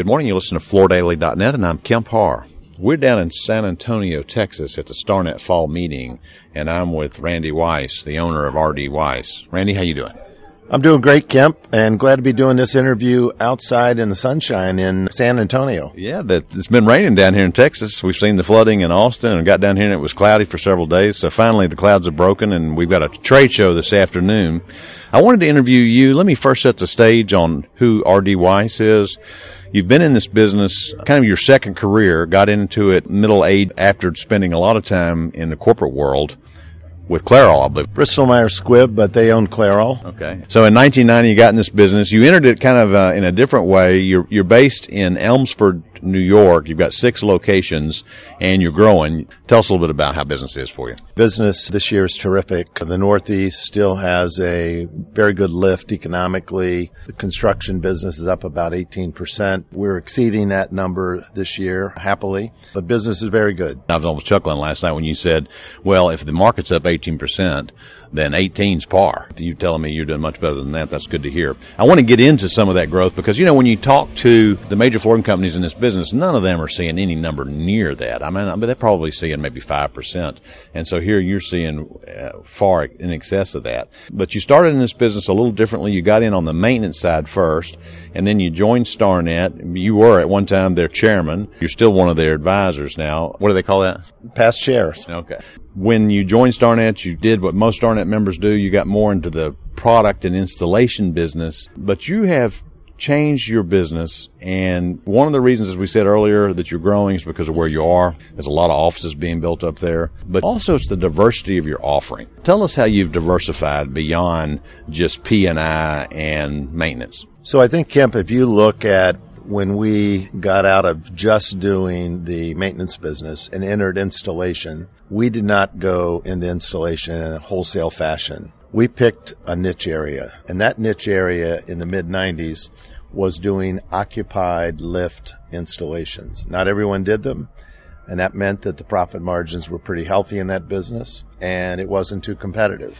Good morning. You listen to FloorDaily.net, and I'm Kemp Harr. We're down in San Antonio, Texas at the StarNet Fall Meeting, and I'm with Randy Weiss, the owner of RD Weiss. Randy, how you doing? I'm doing great, Kemp, and glad to be doing this interview outside in the sunshine in San Antonio. Yeah, that it's been raining down here in Texas. We've seen the flooding in Austin and got down here and it was cloudy for several days. So finally the clouds have broken and we've got a trade show this afternoon. I wanted to interview you. Let me first set the stage on who RD Weiss is. You've been in this business kind of your second career, got into it middle age after spending a lot of time in the corporate world with Clairol, I believe. Bristol Myers Squibb, but they own Clairol. Okay. So in 1990, you got in this business. You entered it kind of uh, in a different way. You're you're based in Elmsford, New York. You've got six locations and you're growing. Tell us a little bit about how business is for you. Business this year is terrific. The Northeast still has a very good lift economically. The construction business is up about 18%. We're exceeding that number this year happily, but business is very good. I was almost chuckling last night when you said, well, if the market's up 18%, then 18's par. You telling me you're doing much better than that. That's good to hear. I want to get into some of that growth because, you know, when you talk to the major flooring companies in this business, none of them are seeing any number near that. I mean, I mean they're probably seeing maybe 5%. And so here you're seeing uh, far in excess of that. But you started in this business a little differently. You got in on the maintenance side first, and then you joined StarNet. You were at one time their chairman. You're still one of their advisors now. What do they call that? Past chairs. Okay when you joined StarNet, you did what most StarNet members do. You got more into the product and installation business, but you have changed your business. And one of the reasons, as we said earlier, that you're growing is because of where you are. There's a lot of offices being built up there, but also it's the diversity of your offering. Tell us how you've diversified beyond just P&I and maintenance. So I think, Kemp, if you look at when we got out of just doing the maintenance business and entered installation, we did not go into installation in a wholesale fashion. We picked a niche area, and that niche area in the mid 90s was doing occupied lift installations. Not everyone did them, and that meant that the profit margins were pretty healthy in that business, and it wasn't too competitive.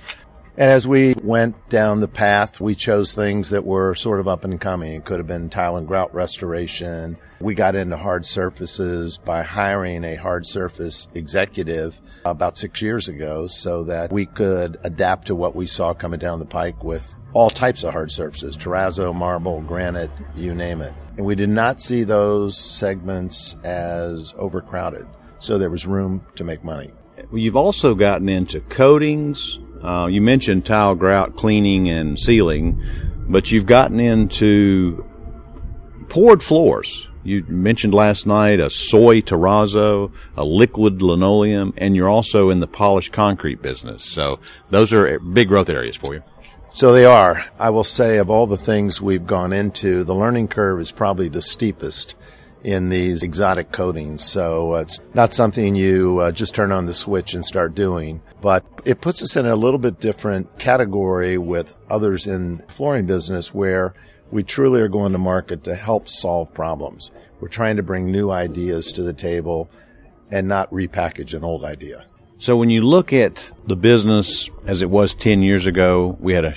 And as we went down the path, we chose things that were sort of up and coming. It could have been tile and grout restoration. We got into hard surfaces by hiring a hard surface executive about six years ago so that we could adapt to what we saw coming down the pike with all types of hard surfaces, terrazzo, marble, granite, you name it. And we did not see those segments as overcrowded. So there was room to make money. You've also gotten into coatings, uh, you mentioned tile grout cleaning and sealing, but you've gotten into poured floors. You mentioned last night a soy terrazzo, a liquid linoleum, and you're also in the polished concrete business. So those are big growth areas for you. So they are. I will say of all the things we've gone into, the learning curve is probably the steepest in these exotic coatings. So uh, it's not something you uh, just turn on the switch and start doing, but it puts us in a little bit different category with others in flooring business where we truly are going to market to help solve problems. We're trying to bring new ideas to the table and not repackage an old idea. So when you look at the business as it was 10 years ago, we had a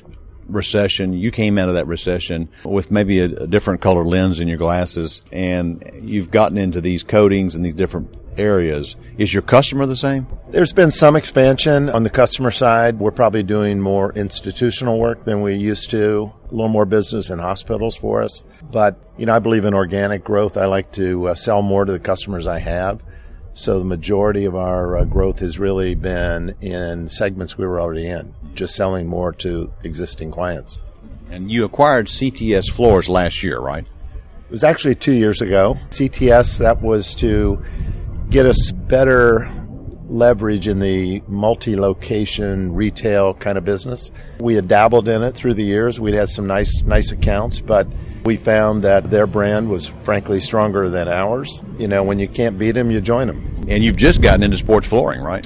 recession. You came out of that recession with maybe a, a, different color lens in your glasses, and you've gotten into these coatings and these different areas. Is your customer the same? There's been some expansion on the customer side. We're probably doing more institutional work than we used to, a little more business in hospitals for us. But, you know, I believe in organic growth. I like to uh, sell more to the customers I have. So the majority of our uh, growth has really been in segments we were already in just selling more to existing clients. And you acquired CTS Floors last year, right? It was actually two years ago. CTS, that was to get us better leverage in the multi location retail kind of business. We had dabbled in it through the years. We'd had some nice nice accounts, but we found that their brand was frankly stronger than ours. You know, when you can't beat them, you join them. And you've just gotten into sports flooring, right?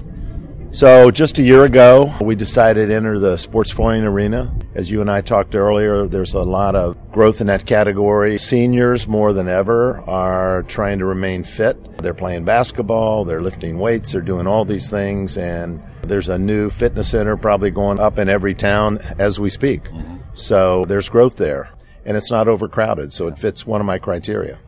So, just a year ago, we decided to enter the sports flooring arena. As you and I talked earlier, there's a lot of growth in that category. Seniors, more than ever, are trying to remain fit. They're playing basketball, they're lifting weights, they're doing all these things, and there's a new fitness center probably going up in every town as we speak. Mm-hmm. So, there's growth there, and it's not overcrowded, so it fits one of my criteria.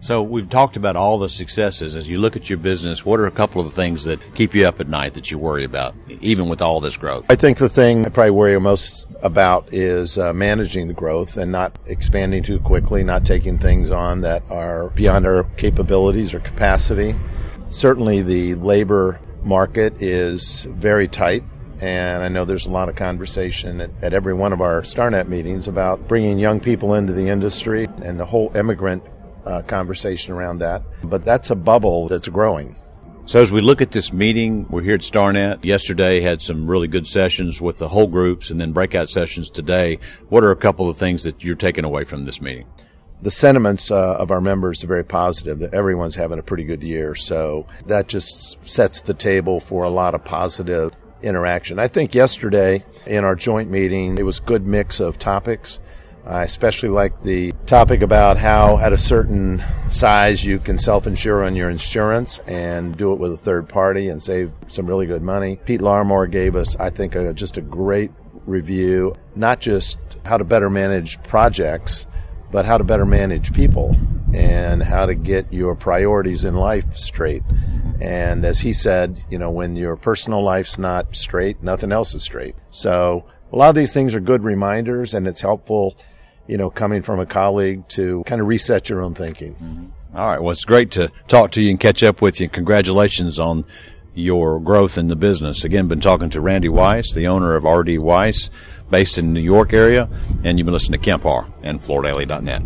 So we've talked about all the successes. As you look at your business, what are a couple of the things that keep you up at night that you worry about, even with all this growth? I think the thing I probably worry most about is uh, managing the growth and not expanding too quickly, not taking things on that are beyond our capabilities or capacity. Certainly, the labor market is very tight. And I know there's a lot of conversation at, at every one of our StarNet meetings about bringing young people into the industry and the whole immigrant uh, conversation around that. But that's a bubble that's growing. So as we look at this meeting, we're here at StarNet. Yesterday had some really good sessions with the whole groups and then breakout sessions today. What are a couple of things that you're taking away from this meeting? The sentiments uh, of our members are very positive. Everyone's having a pretty good year. So that just sets the table for a lot of positive interaction. I think yesterday in our joint meeting, it was a good mix of topics. I especially like the topic about how at a certain size you can self-insure on your insurance and do it with a third party and save some really good money. Pete Larmore gave us, I think, a, just a great review, not just how to better manage projects, but how to better manage people and how to get your priorities in life straight. And as he said, you know, when your personal life's not straight, nothing else is straight. So a lot of these things are good reminders and it's helpful you know, coming from a colleague to kind of reset your own thinking. Mm-hmm. All right. Well, it's great to talk to you and catch up with you. Congratulations on your growth in the business. Again, been talking to Randy Weiss, the owner of RD Weiss, based in the New York area, and you've been listening to Kemp Harr and FloorDaily.net.